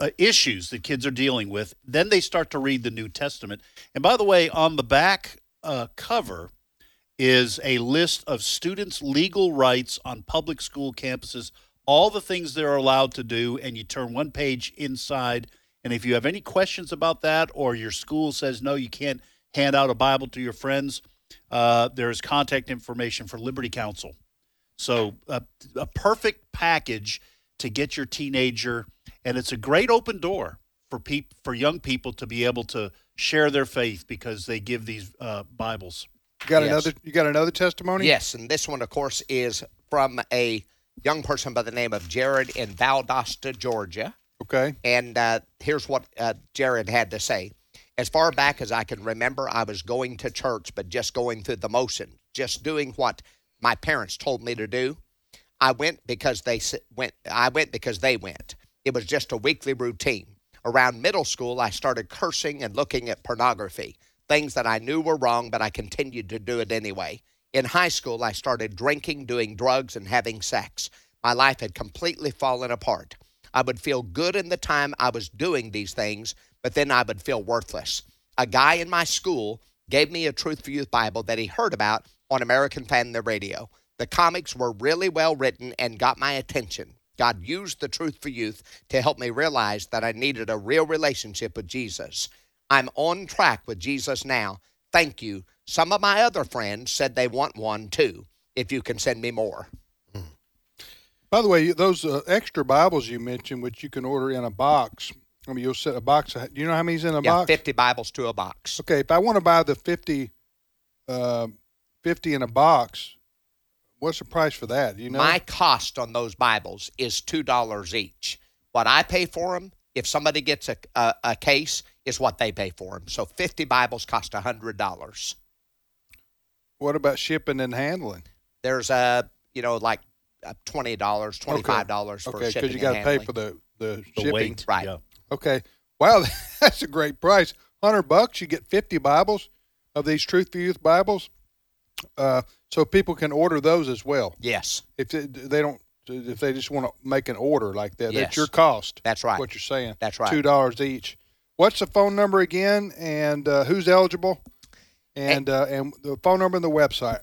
uh, issues that kids are dealing with. Then they start to read the New Testament. And by the way, on the back uh, cover is a list of students' legal rights on public school campuses, all the things they're allowed to do, and you turn one page inside. And if you have any questions about that, or your school says no, you can't hand out a Bible to your friends, uh, there's contact information for Liberty Counsel. So uh, a perfect package to get your teenager, and it's a great open door for peop- for young people to be able to share their faith because they give these uh, Bibles. You got Yes. another. You got another testimony? Yes, and this one, of course, is from a young person by the name of Jared in Valdosta, Georgia. Okay. And uh, here's what uh, Jared had to say. As far back as I can remember, I was going to church, but just going through the motion, just doing what my parents told me to do. I went because they went. I went because they went. It was just a weekly routine. Around middle school, I started cursing and looking at pornography, things that I knew were wrong, but I continued to do it anyway. In high school, I started drinking, doing drugs, and having sex. My life had completely fallen apart. I would feel good in the time I was doing these things, but then I would feel worthless. a guy in my school gave me a Truth for Youth Bible that he heard about on American Family Radio. The comics were really well written and got my attention. God used the Truth for Youth to help me realize that I needed a real relationship with Jesus. I'm on track with Jesus now. Thank you. Some of my other friends said they want one too. If you can send me more. By the way, those uh, extra Bibles you mentioned, which you can order in a box. I mean, you'll set a box. Do you know how many's in a yeah, box? 50 Bibles to a box. Okay, if I want to buy the 50, uh, 50 in a box, what's the price for that? You know? My cost on those Bibles is $2 each. What I pay for them, if somebody gets a, a, a case, is what they pay for them. So 50 Bibles cost $100. What about shipping and handling? There's a, you know, like uh, $20, $25 for okay, shipping because you got to pay for the, the, The shipping. weight, Right. yeah. Okay. Wow, that's a great price. Hundred bucks, you get fifty Bibles of these Truth for Youth Bibles. Uh, so people can order those as well. Yes. If they, they don't, if they just want to make an order like that, Yes. that's your cost. That's right. What you're saying. That's right. Two dollars each. What's the phone number again? And uh, who's eligible? And uh, and the phone number and the website.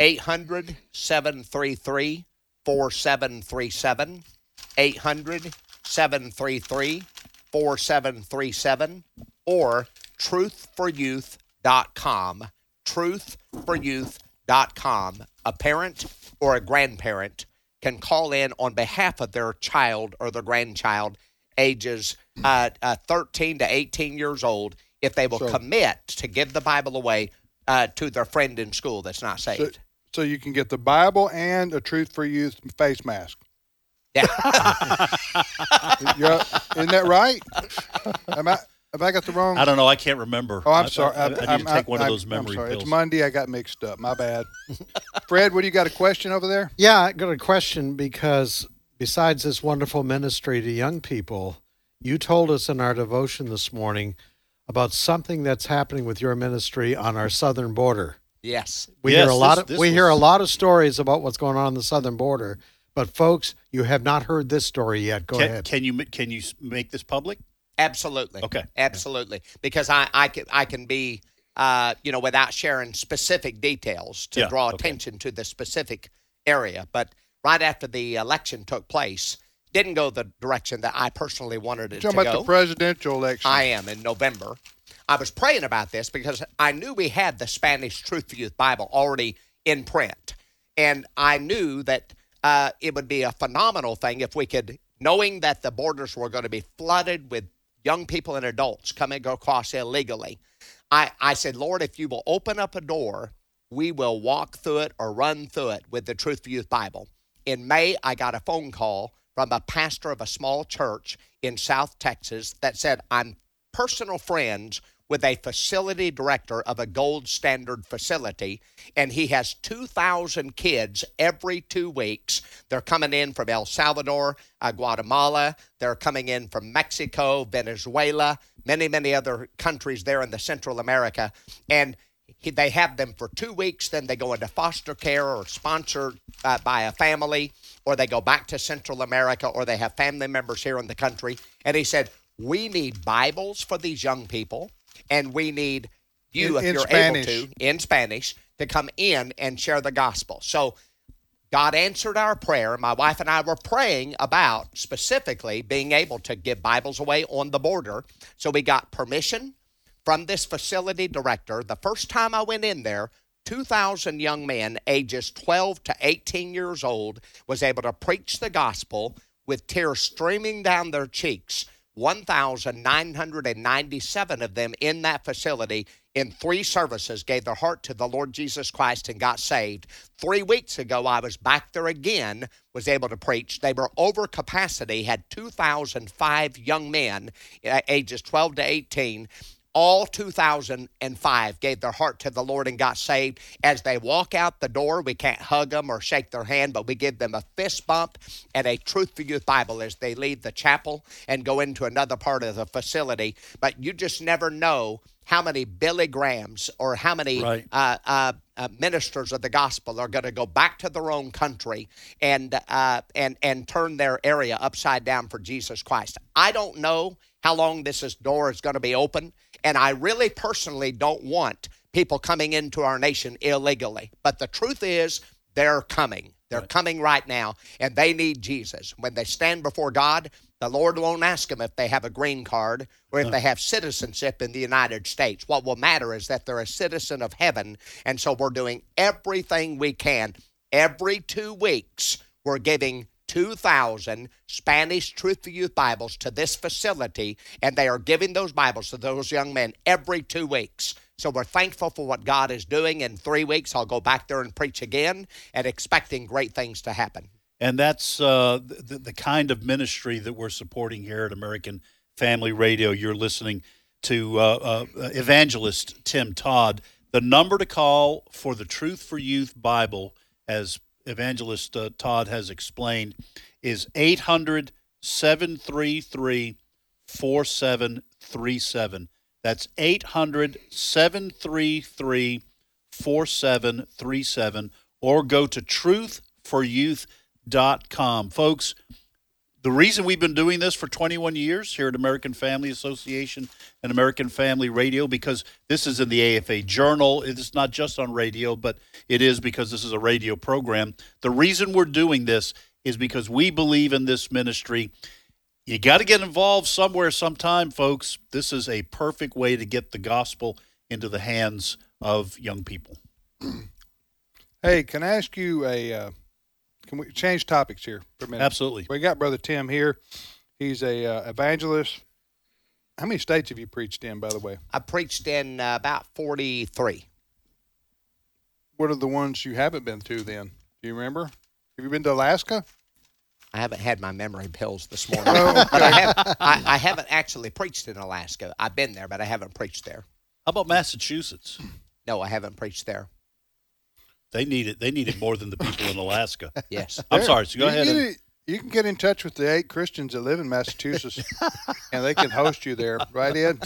800 733 4737. 800 733 4737. Or truthforyouth.com. Truthforyouth.com. A parent or a grandparent can call in on behalf of their child or their grandchild ages uh, uh, 13 to 18 years old if they will So- commit to give the Bible away uh, to their friend in school that's not So, saved. so you can get the Bible and a Truth for Youth face mask. Yeah. Isn't that right? Am I? Have I got the wrong? I don't know. I can't remember. Oh, I'm I- sorry. I, I, need I'm- to take one of I'm- those memory I'm sorry. pills. It's Monday. I got mixed up. My bad. Fred, what do you got a question over there? Yeah, I got a question because besides this wonderful ministry to young people, you told us in our devotion this morning about something that's happening with your ministry on our southern border. Yes. We Yes, hear a lot this- of this we hear a lot of stories about what's going on on the southern border, but folks, you have not heard this story yet. Go can, ahead. can you can you make this public? Absolutely. Okay. Absolutely. Because I, I can I can be uh, you know, without sharing specific details to Yeah, draw okay. attention to the specific area. But right after the election took place, didn't go the direction that I personally wanted it Talking to about go. the presidential election. I am in November. I was praying about this because I knew we had the Spanish Truth for Youth Bible already in print. And I knew that uh, it would be a phenomenal thing if we could, knowing that the borders were going to be flooded with young people and adults coming across illegally. I, I said, Lord, if you will open up a door, we will walk through it or run through it with the Truth for Youth Bible. In May, I got a phone call from a pastor of a small church in South Texas that said, I'm personal friends with a facility director of a gold standard facility, and he has 2,000 kids every two weeks. They're coming in from El Salvador, uh, Guatemala, they're coming in from Mexico, Venezuela, many, many other countries there in the Central America. And he, they have them for two weeks, then they go into foster care or sponsored uh, by a family, or they go back to Central America, or they have family members here in the country. And he said, We need Bibles for these young people, and we need you, In- if you're Spanish. able to, in Spanish, to come in and share the gospel. So God answered our prayer. My wife and I were praying about specifically being able to give Bibles away on the border. So we got permission from this facility director. The first time I went in there, 2,000 young men ages 12 to 18 years old was able to preach the gospel with tears streaming down their cheeks. 1,997 of them in that facility in three services gave their heart to the Lord Jesus Christ and got saved. Three weeks ago, I was back there again, was able to preach. They were over capacity, had 2,005 young men, ages 12 to 18 all 2005 gave their heart to the Lord and got saved. As they walk out the door, we can't hug them or shake their hand, but we give them a fist bump and a Truth for Youth Bible as they leave the chapel and go into another part of the facility. But you just never know how many Billy Grahams or how many Right. uh, uh, uh, ministers of the gospel are going to go back to their own country and uh, and and turn their area upside down for Jesus Christ. I don't know how long this is, door is going to be open, And I really personally don't want people coming into our nation illegally. But the truth is, they're coming. They're coming right now, and they need Jesus. When they stand before God, the Lord won't ask them if they have a green card or if they have citizenship in the United States. What will matter is that they're a citizen of heaven. And so we're doing everything we can. Every two weeks, we're giving 2,000 Spanish Truth for Youth Bibles to this facility, and they are giving those Bibles to those young men every two weeks. So we're thankful for what God is doing. In three weeks, I'll go back there and preach again and expecting great things to happen. And that's uh, the, the kind of ministry that we're supporting here at American Family Radio. You're listening to uh, uh, evangelist Tim Todd. The number to call for the Truth for Youth Bible, as evangelist uh, Todd has explained, is 800 733 4737. That's 800 733 4737. Or go to truthforyouth.com. Folks, the reason we've been doing this for 21 years here at American Family Association and American Family Radio, because this is in the AFA Journal. It's not just on radio, but it is because this is a radio program. The reason we're doing this is because we believe in this ministry. You got to get involved somewhere, sometime, folks. This is a perfect way to get the gospel into the hands of young people. Hey, can I ask you a? Uh, can we change topics here for a minute? Absolutely. We got Brother Tim here. He's a uh, evangelist. How many states have you preached in, by the way? I preached in uh, about 43. What are the ones you haven't been to then? Do you remember? Have you been to Alaska? I haven't had my memory pills this morning. but I, have, I, I haven't actually preached in Alaska. I've been there, but I haven't preached there. How about Massachusetts? No, I haven't preached there. They need it. They need it more than the people in Alaska. Yes. I'm sorry. So go you ahead. Can and- get it- you can get in touch with the eight Christians that live in Massachusetts, and they can host you there, right, Ed?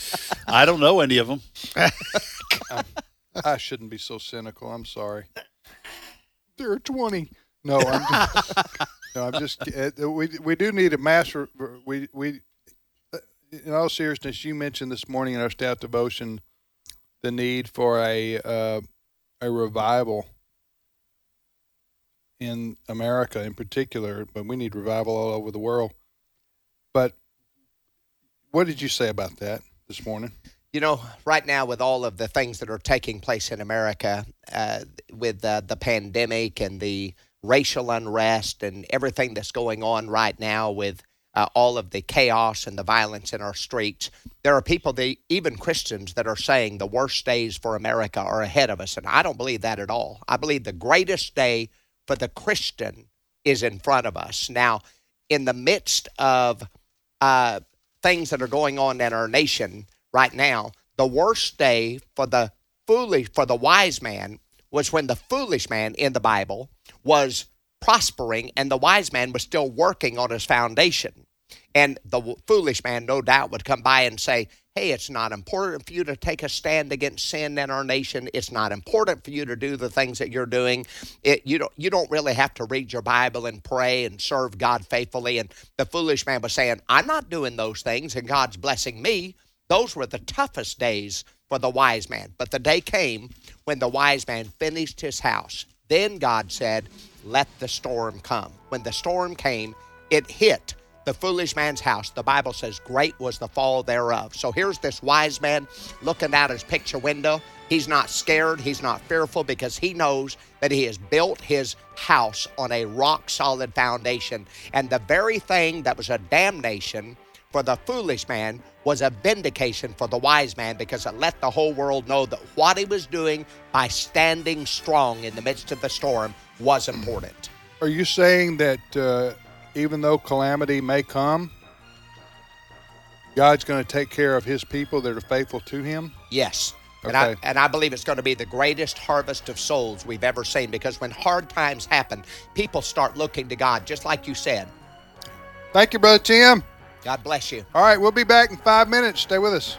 I don't know any of them. I shouldn't be so cynical. I'm sorry. There are 20. No, I'm just, no, I'm just. Uh, we we do need a master. We we. uh, In all seriousness, you mentioned this morning in our staff devotion the need for a uh, a revival in America, in particular, but we need revival all over the world. But what did you say about that this morning? You know, right now, with all of the things that are taking place in America, uh, with uh, the pandemic and the racial unrest and everything that's going on right now with uh, all of the chaos and the violence in our streets, there are people, that, even Christians, that are saying the worst days for America are ahead of us. And I don't believe that at all. I believe the greatest day for the Christian is in front of us. Now, in the midst of uh, things that are going on in our nation right now, the worst day for the foolish, for the wise man, was when the foolish man in the Bible was prospering and the wise man was still working on his foundation. And the foolish man, no doubt, would come by and say, Hey, it's not important for you to take a stand against sin in our nation. It's not important for you to do the things that you're doing. It, you, don't, you don't really have to read your Bible and pray and serve God faithfully. And the foolish man was saying, I'm not doing those things, and God's blessing me. Those were the toughest days for the wise man. But the day came when the wise man finished his house. Then God said, Let the storm come. When the storm came, it hit the foolish man's house. The Bible says, Great was the fall thereof. So here's this wise man looking out his picture window. He's not scared, he's not fearful because he knows that he has built his house on a rock solid foundation. And the very thing that was a damnation for the foolish man was a vindication for the wise man because it let the whole world know that what he was doing by standing strong in the midst of the storm was important. Are you saying that uh, even though calamity may come, God's going to take care of His people that are faithful to Him? Yes. And, I, Okay. and I believe it's going to be the greatest harvest of souls we've ever seen because when hard times happen, people start looking to God, just like you said. Thank you, Brother Tim. God bless you. All right, we'll be back in five minutes. Stay with us.